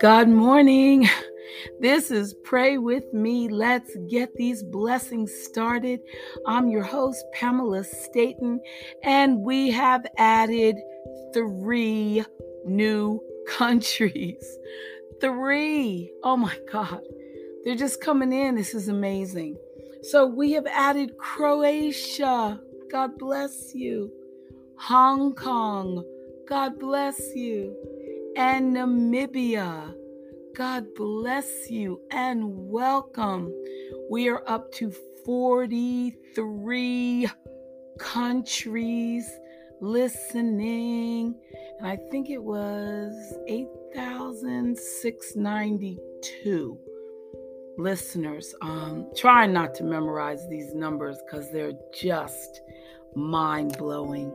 God morning. This is Pray With Me. Let's get these blessings started. I'm your host, Pamela Staten, and we have added three new countries. Three. Oh my God. They're just coming in. This is amazing. So we have added Croatia. God bless you. Hong Kong. God bless you. And Namibia. God bless you and welcome. We are up to 43 countries listening, and I think it was 8,692 listeners. Um, trying not to memorize these numbers because they're just mind blowing.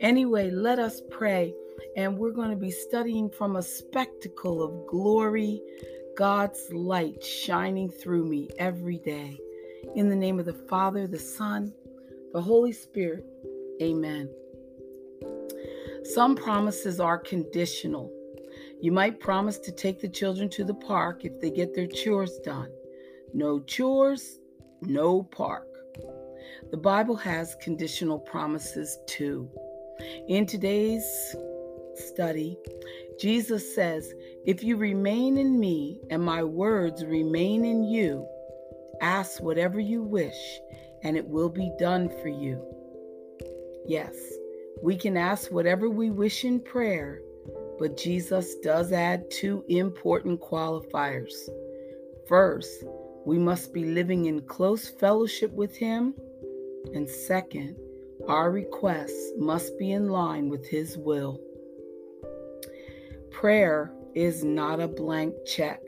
Anyway, let us pray and we're going to be studying from a spectacle of glory, God's light shining through me every day. In the name of the Father, the Son, the Holy Spirit, amen. Some promises are conditional. You might promise to take the children to the park if they get their chores done. No chores, no park. The Bible has conditional promises too. In today's study, Jesus says, If you remain in me and my words remain in you, ask whatever you wish and it will be done for you. Yes, we can ask whatever we wish in prayer, but Jesus does add two important qualifiers. First, we must be living in close fellowship with Him, and second, our requests must be in line with His will. Prayer is not a blank check.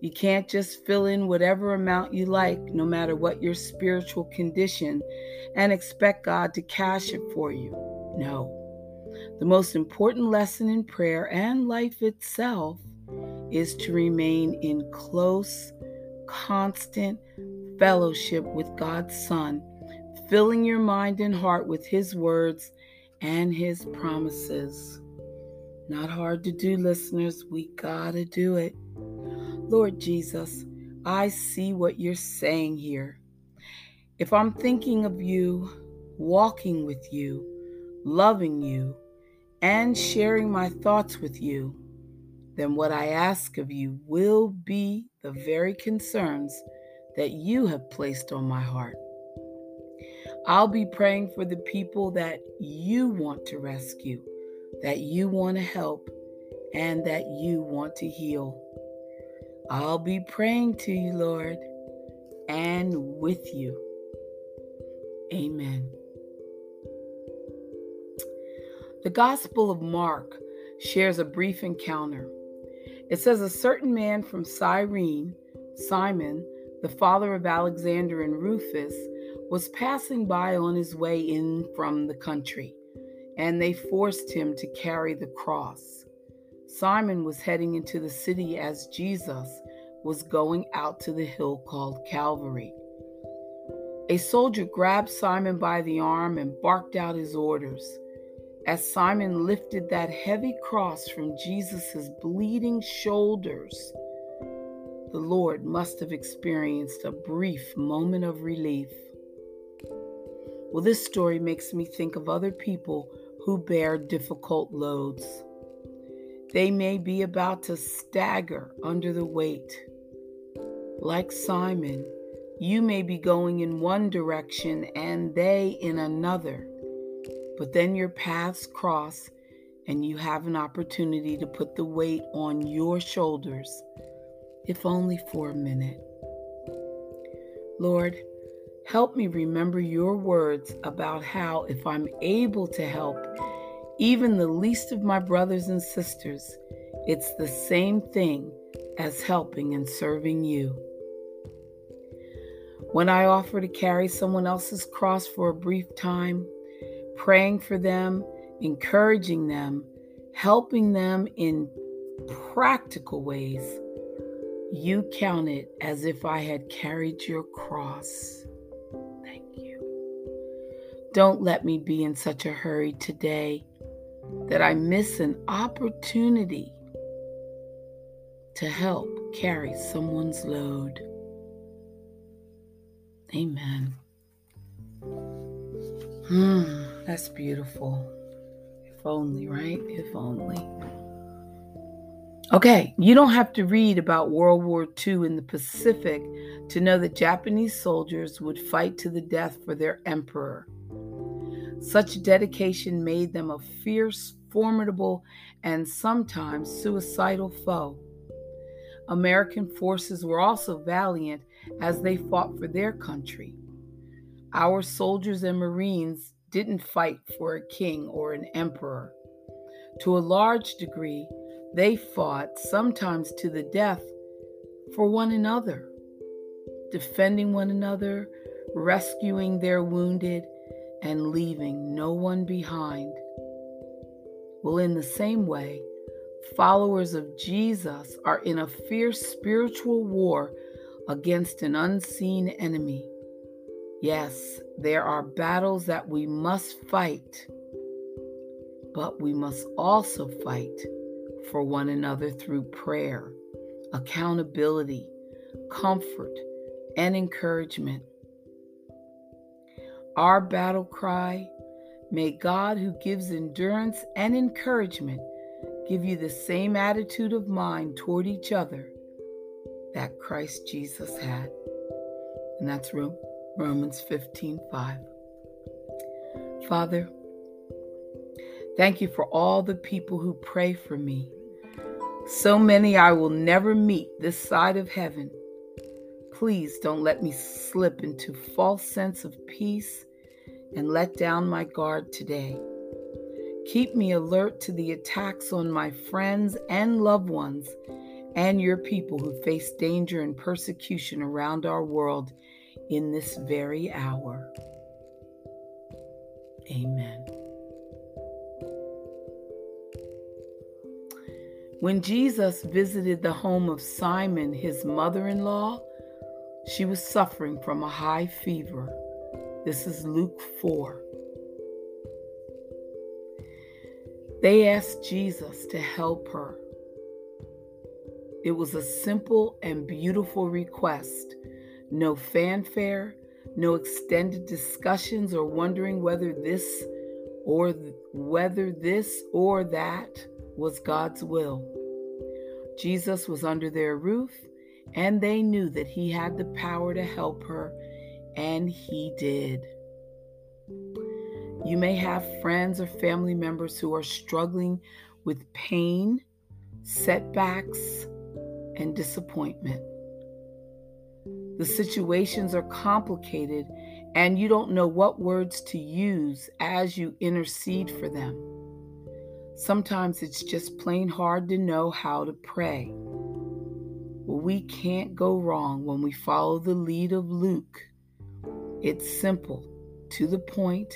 You can't just fill in whatever amount you like, no matter what your spiritual condition, and expect God to cash it for you. No. The most important lesson in prayer and life itself is to remain in close, constant fellowship with God's Son, filling your mind and heart with His words and His promises. Not hard to do, listeners. We gotta do it. Lord Jesus, I see what you're saying here. If I'm thinking of you, walking with you, loving you, and sharing my thoughts with you, then what I ask of you will be the very concerns that you have placed on my heart. I'll be praying for the people that you want to rescue that you want to help and that you want to heal. I'll be praying to you, Lord, and with you. Amen. The Gospel of Mark shares a brief encounter. It says a certain man from Cyrene, Simon, the father of Alexander and Rufus, was passing by on his way in from the country and they forced him to carry the cross. Simon was heading into the city as Jesus was going out to the hill called Calvary. A soldier grabbed Simon by the arm and barked out his orders. As Simon lifted that heavy cross from Jesus' bleeding shoulders, the Lord must have experienced a brief moment of relief. Well, this story makes me think of other people who bear difficult loads. They may be about to stagger under the weight. Like Simon, you may be going in one direction and they in another, but then your paths cross and you have an opportunity to put the weight on your shoulders, if only for a minute. Lord, Help me remember your words about how, if I'm able to help even the least of my brothers and sisters, it's the same thing as helping and serving you. When I offer to carry someone else's cross for a brief time, praying for them, encouraging them, helping them in practical ways, you count it as if I had carried your cross. Don't let me be in such a hurry today that I miss an opportunity to help carry someone's load. Amen. Hmm, that's beautiful. If only, right? If only. Okay, you don't have to read about World War II in the Pacific to know that Japanese soldiers would fight to the death for their emperor. Such dedication made them a fierce, formidable, and sometimes suicidal foe. American forces were also valiant as they fought for their country. Our soldiers and Marines didn't fight for a king or an emperor. To a large degree, they fought, sometimes to the death, for one another, defending one another, rescuing their wounded, and leaving no one behind. Well, in the same way, followers of Jesus are in a fierce spiritual war against an unseen enemy. Yes, there are battles that we must fight, but we must also fight for one another through prayer, accountability, comfort, and encouragement. Our battle cry may God, who gives endurance and encouragement, give you the same attitude of mind toward each other that Christ Jesus had. And that's Romans 15 5. Father, thank you for all the people who pray for me. So many I will never meet this side of heaven. Please don't let me slip into false sense of peace and let down my guard today. Keep me alert to the attacks on my friends and loved ones and your people who face danger and persecution around our world in this very hour. Amen. When Jesus visited the home of Simon, his mother in law, she was suffering from a high fever. This is Luke 4. They asked Jesus to help her. It was a simple and beautiful request. No fanfare, no extended discussions or wondering whether this or whether this or that was God's will. Jesus was under their roof and they knew that he had the power to help her and he did. You may have friends or family members who are struggling with pain, setbacks, and disappointment. The situations are complicated, and you don't know what words to use as you intercede for them. Sometimes it's just plain hard to know how to pray. We can't go wrong when we follow the lead of Luke. It's simple, to the point,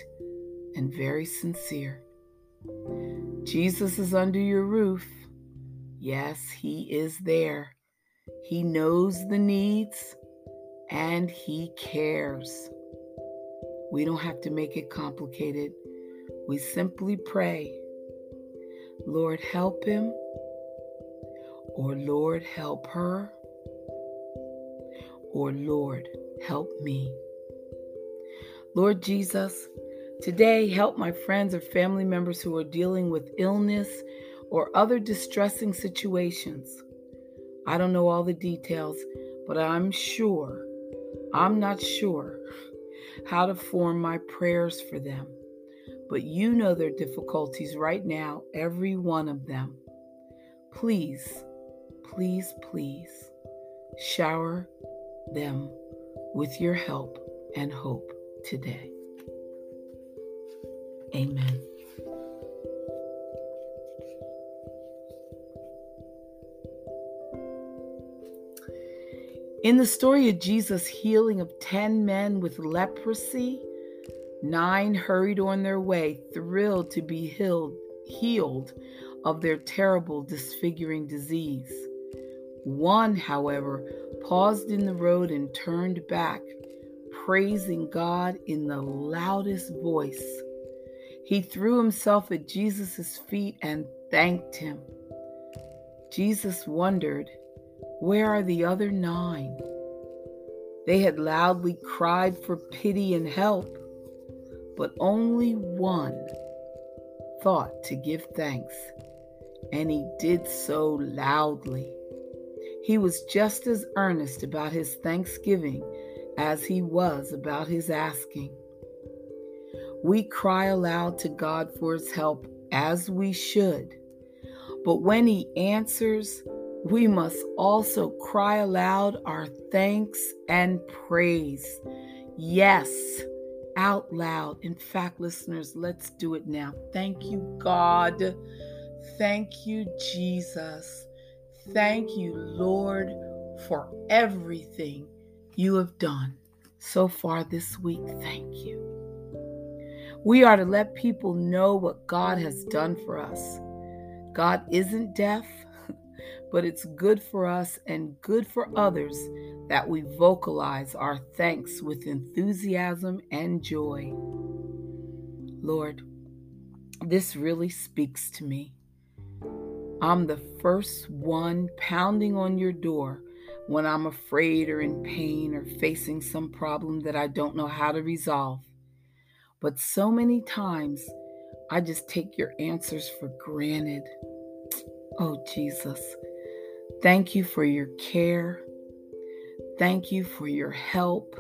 and very sincere. Jesus is under your roof. Yes, He is there. He knows the needs and He cares. We don't have to make it complicated. We simply pray, Lord, help him, or Lord, help her, or Lord, help me. Lord Jesus, Today, help my friends or family members who are dealing with illness or other distressing situations. I don't know all the details, but I'm sure, I'm not sure how to form my prayers for them. But you know their difficulties right now, every one of them. Please, please, please shower them with your help and hope today. Amen. In the story of Jesus' healing of 10 men with leprosy, nine hurried on their way, thrilled to be healed, healed of their terrible disfiguring disease. One, however, paused in the road and turned back, praising God in the loudest voice. He threw himself at Jesus' feet and thanked him. Jesus wondered Where are the other nine? They had loudly cried for pity and help, but only one thought to give thanks, and he did so loudly. He was just as earnest about his thanksgiving as he was about his asking. We cry aloud to God for his help as we should, but when he answers, we must also cry aloud our thanks and praise. Yes, out loud. In fact, listeners, let's do it now. Thank you, God. Thank you, Jesus. Thank you, Lord, for everything you have done so far this week. Thank you. We are to let people know what God has done for us. God isn't deaf, but it's good for us and good for others that we vocalize our thanks with enthusiasm and joy. Lord, this really speaks to me. I'm the first one pounding on your door when I'm afraid or in pain or facing some problem that I don't know how to resolve. But so many times, I just take your answers for granted. Oh, Jesus, thank you for your care. Thank you for your help.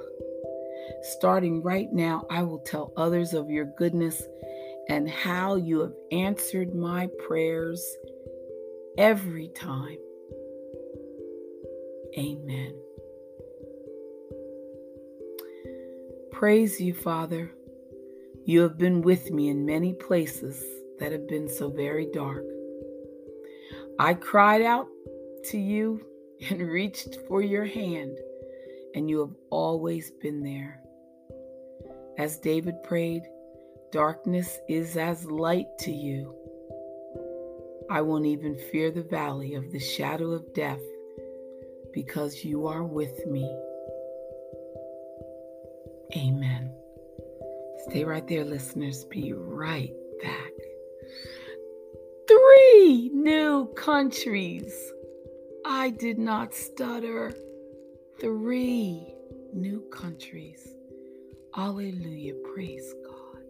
Starting right now, I will tell others of your goodness and how you have answered my prayers every time. Amen. Praise you, Father. You have been with me in many places that have been so very dark. I cried out to you and reached for your hand, and you have always been there. As David prayed, darkness is as light to you. I won't even fear the valley of the shadow of death because you are with me. Amen. Stay right there, listeners. Be right back. New countries. I did not stutter. Three new countries. Alleluia. Praise God.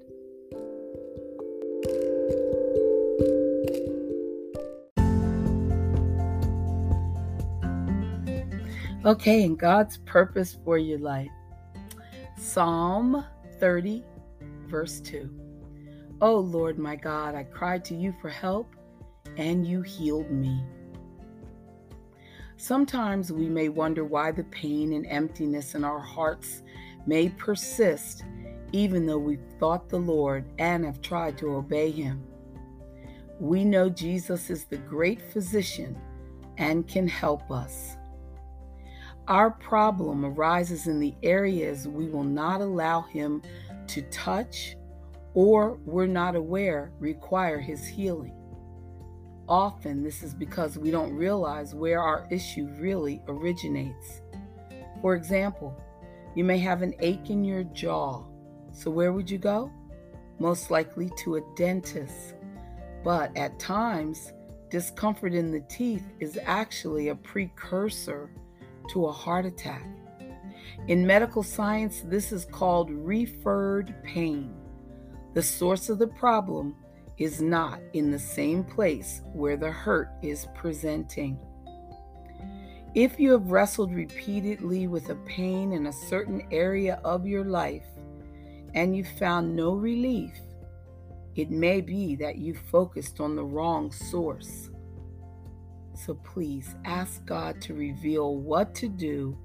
Okay, and God's purpose for your life. Psalm 30, verse 2. Oh Lord my God, I cried to you for help, and you healed me. Sometimes we may wonder why the pain and emptiness in our hearts may persist, even though we've thought the Lord and have tried to obey Him. We know Jesus is the great physician and can help us. Our problem arises in the areas we will not allow Him to touch or we're not aware require His healing. Often, this is because we don't realize where our issue really originates. For example, you may have an ache in your jaw. So, where would you go? Most likely to a dentist. But at times, discomfort in the teeth is actually a precursor to a heart attack. In medical science, this is called referred pain. The source of the problem is not in the same place where the hurt is presenting. If you have wrestled repeatedly with a pain in a certain area of your life and you found no relief, it may be that you focused on the wrong source. So please ask God to reveal what to do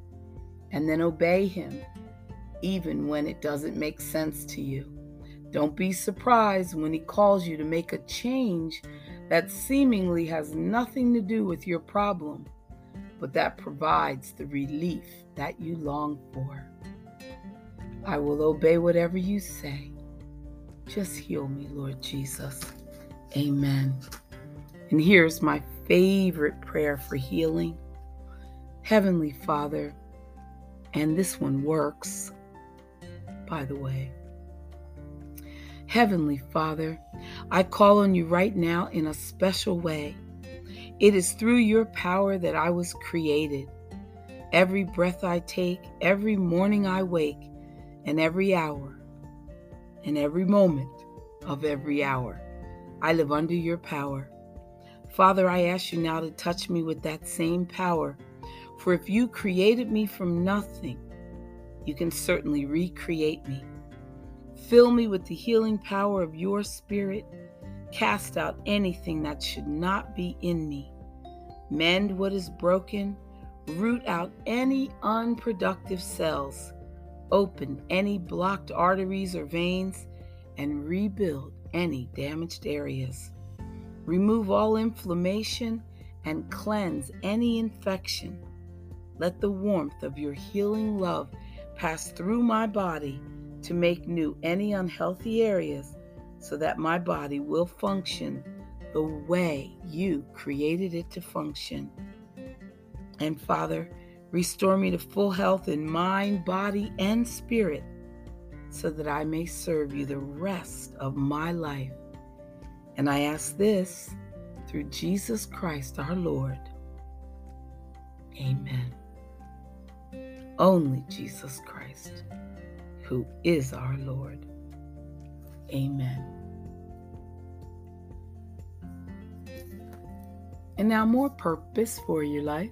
and then obey Him, even when it doesn't make sense to you. Don't be surprised when He calls you to make a change that seemingly has nothing to do with your problem, but that provides the relief that you long for. I will obey whatever you say. Just heal me, Lord Jesus. Amen. And here's my favorite prayer for healing Heavenly Father, and this one works, by the way. Heavenly Father, I call on you right now in a special way. It is through your power that I was created. Every breath I take, every morning I wake, and every hour, and every moment of every hour, I live under your power. Father, I ask you now to touch me with that same power. For if you created me from nothing, you can certainly recreate me. Fill me with the healing power of your spirit. Cast out anything that should not be in me. Mend what is broken. Root out any unproductive cells. Open any blocked arteries or veins and rebuild any damaged areas. Remove all inflammation and cleanse any infection. Let the warmth of your healing love pass through my body to make new any unhealthy areas so that my body will function the way you created it to function. And Father, restore me to full health in mind, body, and spirit so that I may serve you the rest of my life. And I ask this through Jesus Christ our Lord. Amen. Only Jesus Christ, who is our Lord. Amen. And now, more purpose for your life.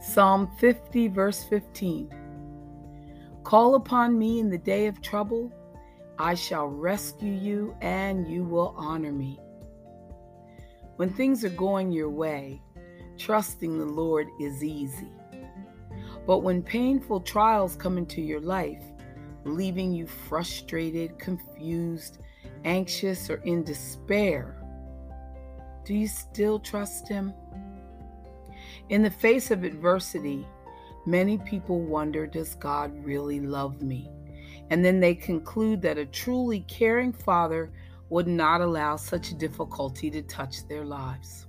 Psalm 50, verse 15. Call upon me in the day of trouble. I shall rescue you and you will honor me. When things are going your way, trusting the Lord is easy. But when painful trials come into your life, leaving you frustrated, confused, anxious, or in despair, do you still trust Him? In the face of adversity, Many people wonder Does God really love me? And then they conclude that a truly caring father would not allow such difficulty to touch their lives.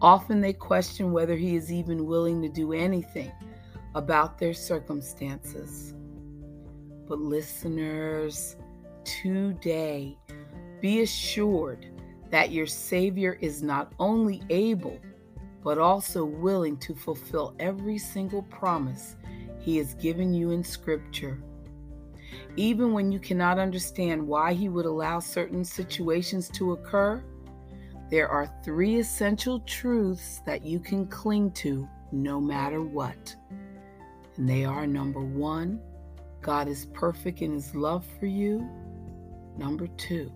Often they question whether he is even willing to do anything about their circumstances. But, listeners, today be assured that your Savior is not only able, but also willing to fulfill every single promise He has given you in Scripture. Even when you cannot understand why He would allow certain situations to occur, there are three essential truths that you can cling to no matter what. And they are number one, God is perfect in His love for you. Number two,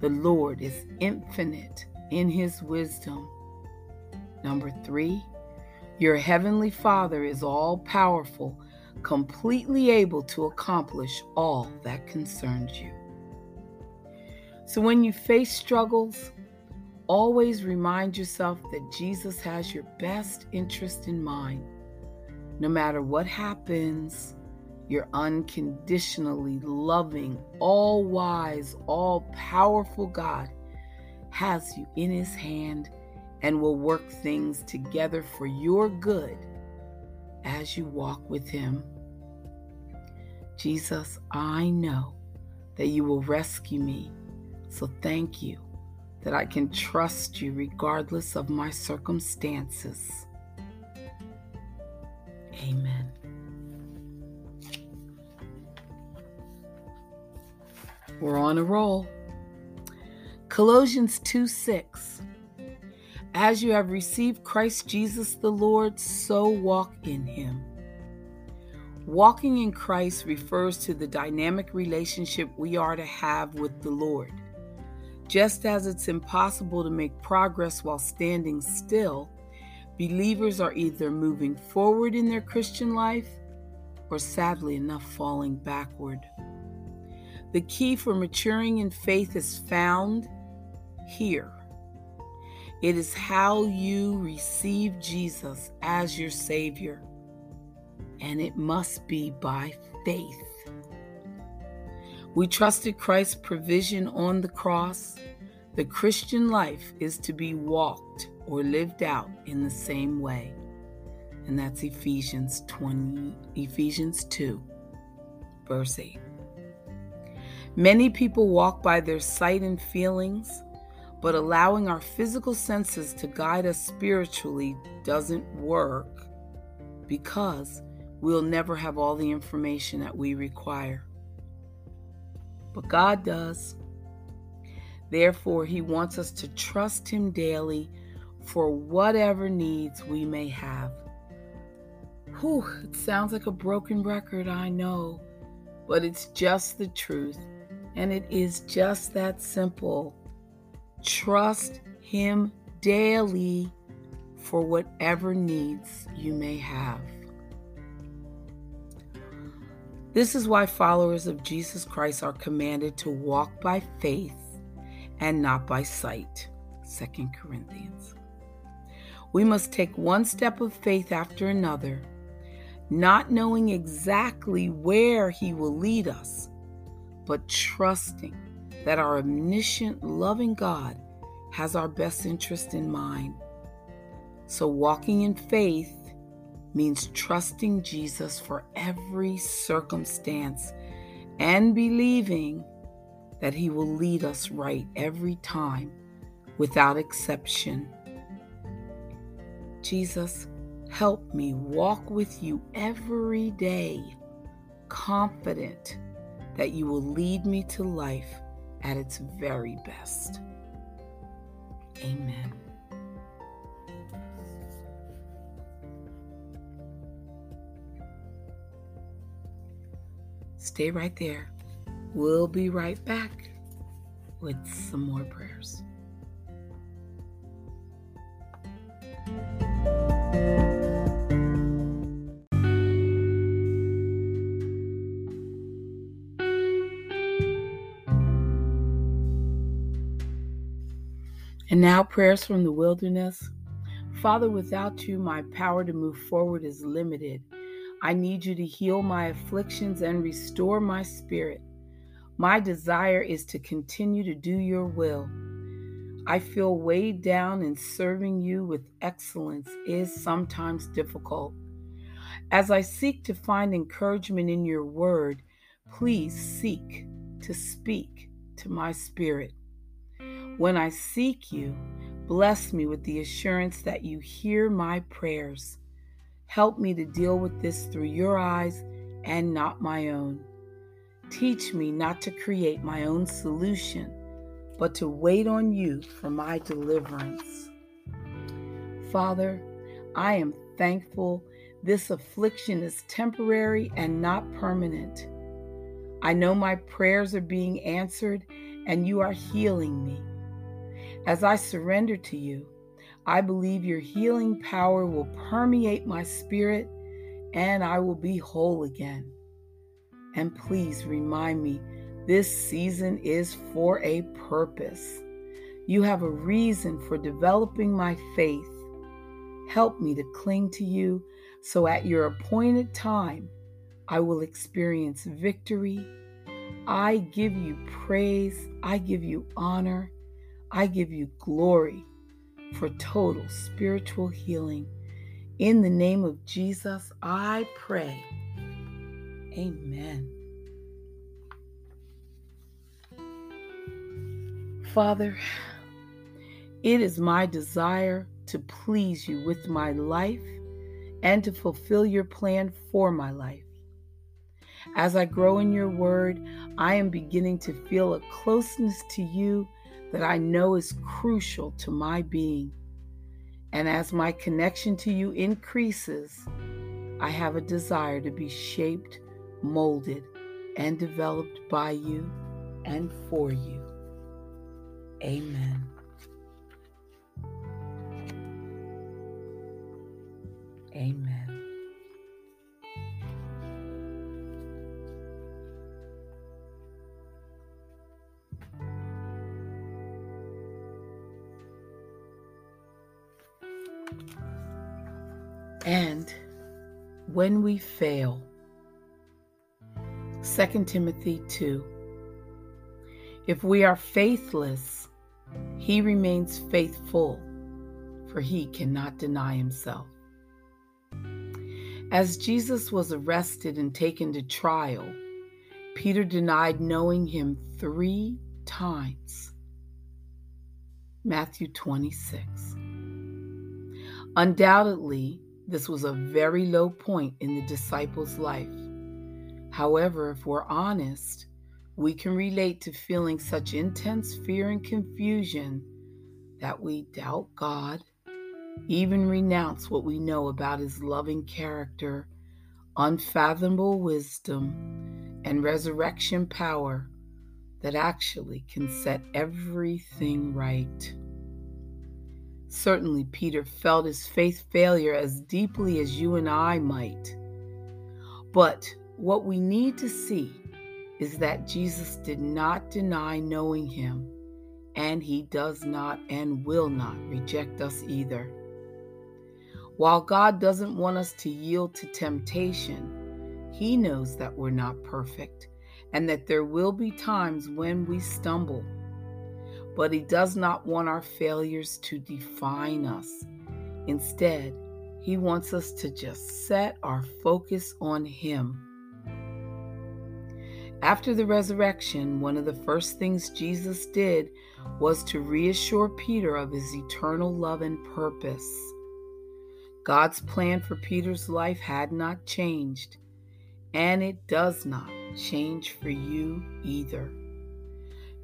the Lord is infinite in His wisdom. Number three, your Heavenly Father is all powerful, completely able to accomplish all that concerns you. So when you face struggles, always remind yourself that Jesus has your best interest in mind. No matter what happens, your unconditionally loving, all wise, all powerful God has you in his hand and will work things together for your good as you walk with Him. Jesus, I know that you will rescue me, so thank you that I can trust you regardless of my circumstances. We're on a roll. Colossians 2 6. As you have received Christ Jesus the Lord, so walk in him. Walking in Christ refers to the dynamic relationship we are to have with the Lord. Just as it's impossible to make progress while standing still, believers are either moving forward in their Christian life or, sadly enough, falling backward. The key for maturing in faith is found here it is how you receive Jesus as your Savior, and it must be by faith. We trusted Christ's provision on the cross. The Christian life is to be walked or lived out in the same way. And that's Ephesians 20 Ephesians 2 verse 8. Many people walk by their sight and feelings But allowing our physical senses to guide us spiritually doesn't work because we'll never have all the information that we require. But God does. Therefore, He wants us to trust Him daily for whatever needs we may have. Whew, it sounds like a broken record, I know, but it's just the truth. And it is just that simple. Trust Him daily for whatever needs you may have. This is why followers of Jesus Christ are commanded to walk by faith and not by sight. 2 Corinthians. We must take one step of faith after another, not knowing exactly where He will lead us, but trusting that our omniscient, loving God has our best interest in mind. So, walking in faith means trusting Jesus for every circumstance and believing that He will lead us right every time without exception. Jesus, help me walk with you every day, confident that you will lead me to life at its very best. Amen. Stay right there. We'll be right back with some more prayers. And now, prayers from the wilderness. Father, without you, my power to move forward is limited. I need you to heal my afflictions and restore my spirit. My desire is to continue to do your will. I feel weighed down, and serving you with excellence is sometimes difficult. As I seek to find encouragement in your word, please seek to speak to my spirit. When I seek you, bless me with the assurance that you hear my prayers. Help me to deal with this through your eyes and not my own. Teach me not to create my own solution, but to wait on you for my deliverance. Father, I am thankful this affliction is temporary and not permanent. I know my prayers are being answered and you are healing me. As I surrender to you, I believe your healing power will permeate my spirit and I will be whole again. And please remind me this season is for a purpose. You have a reason for developing my faith. Help me to cling to you so at your appointed time I will experience victory. I give you praise. I give you honor. I give you glory for total spiritual healing. In the name of Jesus, I pray. Amen. Father, it is my desire to please you with my life and to fulfill your plan for my life. As I grow in your word, I am beginning to feel a closeness to you that I know is crucial to my being. And as my connection to you increases, I have a desire to be shaped, molded, and developed by you and for you. Amen. Amen. When we fail, 2 Timothy 2 If we are faithless, he remains faithful, for he cannot deny himself. As Jesus was arrested and taken to trial, Peter denied knowing him three times. Matthew 26. Undoubtedly, this was a very low point in the disciples' life. However, if we're honest, we can relate to feeling such intense fear and confusion that we doubt God, even renounce what we know about His loving character, unfathomable wisdom, and resurrection power that actually can set everything right. Certainly, Peter felt his faith failure as deeply as you and I might. But what we need to see is that Jesus did not deny knowing him, and he does not and will not reject us either. While God doesn't want us to yield to temptation, he knows that we're not perfect and that there will be times when we stumble. But he does not want our failures to define us. Instead, he wants us to just set our focus on him after the resurrection, one of the first things Jesus did was to reassure Peter of his eternal love and purpose. God's plan for Peter's life had not changed, and it does not change for you either.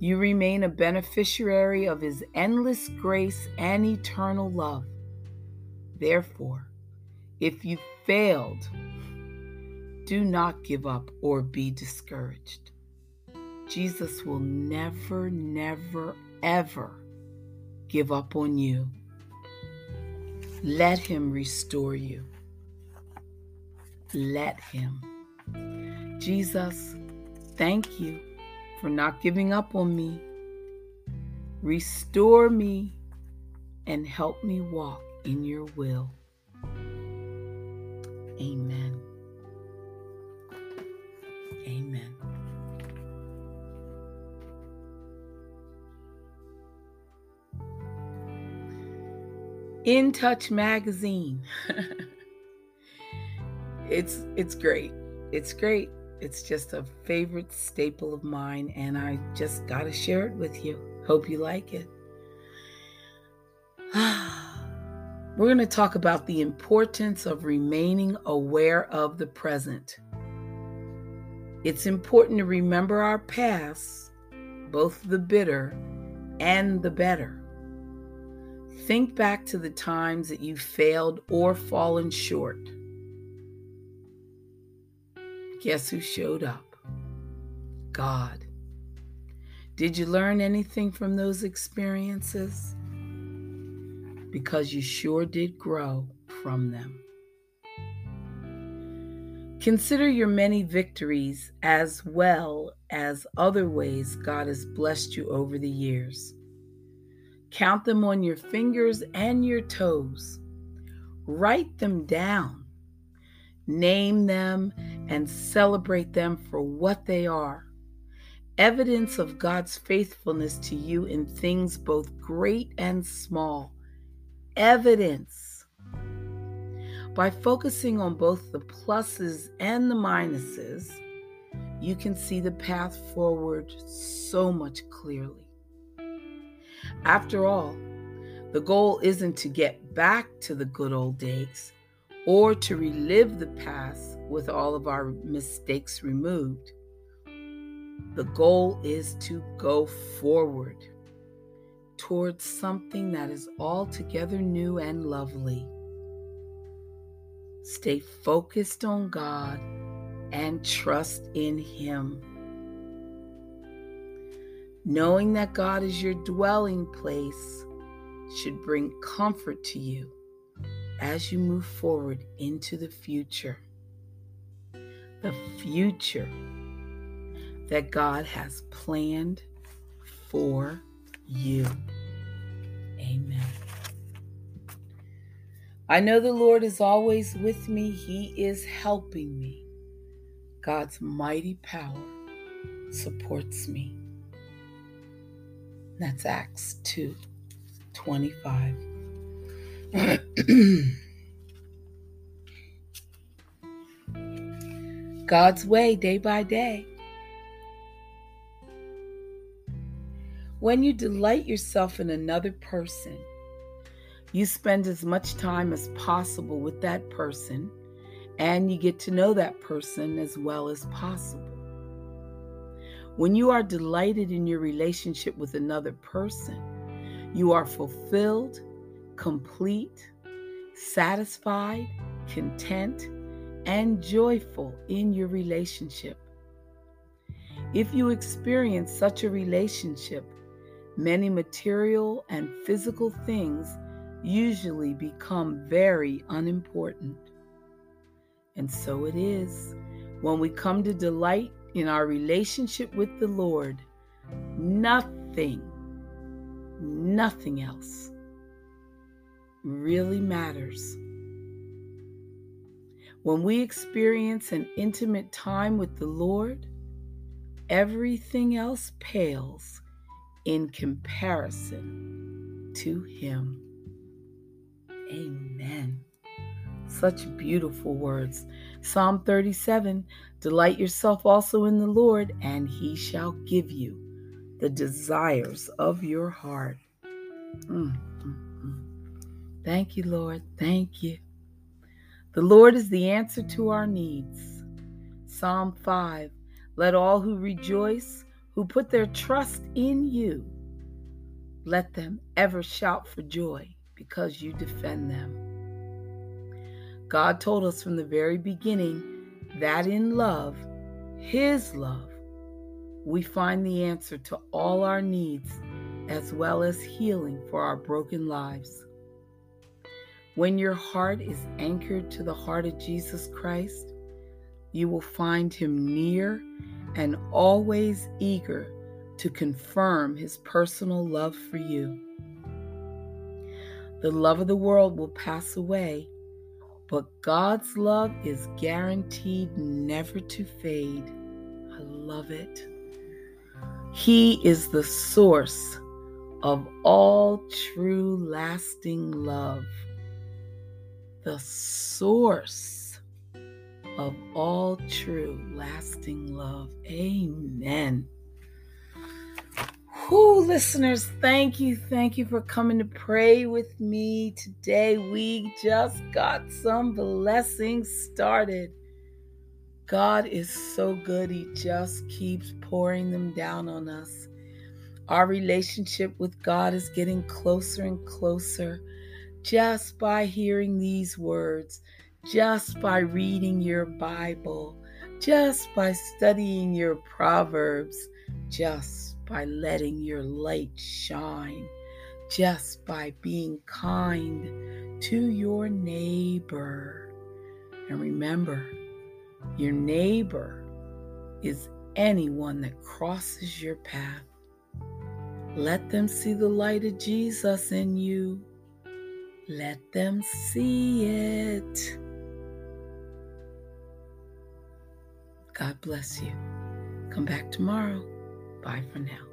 You remain a beneficiary of his endless grace and eternal love. Therefore, if you failed do not give up or be discouraged. Jesus will never, never, ever give up on you. Let Him restore you. Let Him. Jesus, thank you for not giving up on me. Restore me and help me walk in your will. Amen. Amen. In Touch magazine. it's it's great. It's great. It's just a favorite staple of mine and I just got to share it with you. Hope you like it. We're going to talk about the importance of remaining aware of the present. It's important to remember our past, both the bitter and the better. Think back to the times that you failed or fallen short. Guess who showed up? God. Did you learn anything from those experiences? Because you sure did grow from them. Consider your many victories as well as other ways God has blessed you over the years. Count them on your fingers and your toes. Write them down. Name them and celebrate them for what they are evidence of God's faithfulness to you in things both great and small. Evidence by focusing on both the pluses and the minuses, you can see the path forward so much clearly. After all, the goal isn't to get back to the good old days or to relive the past with all of our mistakes removed. The goal is to go forward towards something that is altogether new and lovely. Stay focused on God and trust in Him. Knowing that God is your dwelling place should bring comfort to you as you move forward into the future. The future that God has planned for you. Amen. I know the Lord is always with me, He is helping me. God's mighty power supports me. That's Acts 2 25. God's way day by day. When you delight yourself in another person, you spend as much time as possible with that person and you get to know that person as well as possible. When you are delighted in your relationship with another person, you are fulfilled, complete, satisfied, content, and joyful in your relationship. If you experience such a relationship, many material and physical things usually become very unimportant. And so it is when we come to delight in our relationship with the Lord, nothing, nothing else really matters. When we experience an intimate time with the Lord, everything else pales in comparison to Him. Amen. Such beautiful words. Psalm 37 Delight yourself also in the Lord, and he shall give you the desires of your heart. Mm. Thank you, Lord. Thank you. The Lord is the answer to our needs. Psalm 5 Let all who rejoice, who put their trust in you, let them ever shout for joy because you defend them. God told us from the very beginning that in love, His love, we find the answer to all our needs as well as healing for our broken lives. When your heart is anchored to the heart of Jesus Christ, you will find Him near and always eager to confirm His personal love for you. The love of the world will pass away, but God's love is guaranteed never to fade. I love it. He is the source of all true lasting love. The source of all true lasting love. Amen. Who listeners, thank you. Thank you for coming to pray with me today. We just got some blessings started. God is so good. He just keeps pouring them down on us. Our relationship with God is getting closer and closer just by hearing these words, just by reading your Bible, just by studying your Proverbs, just by letting your light shine, just by being kind to your neighbor. And remember, your neighbor is anyone that crosses your path. Let them see the light of Jesus in you. Let them see it. God bless you. Come back tomorrow. Bye for now.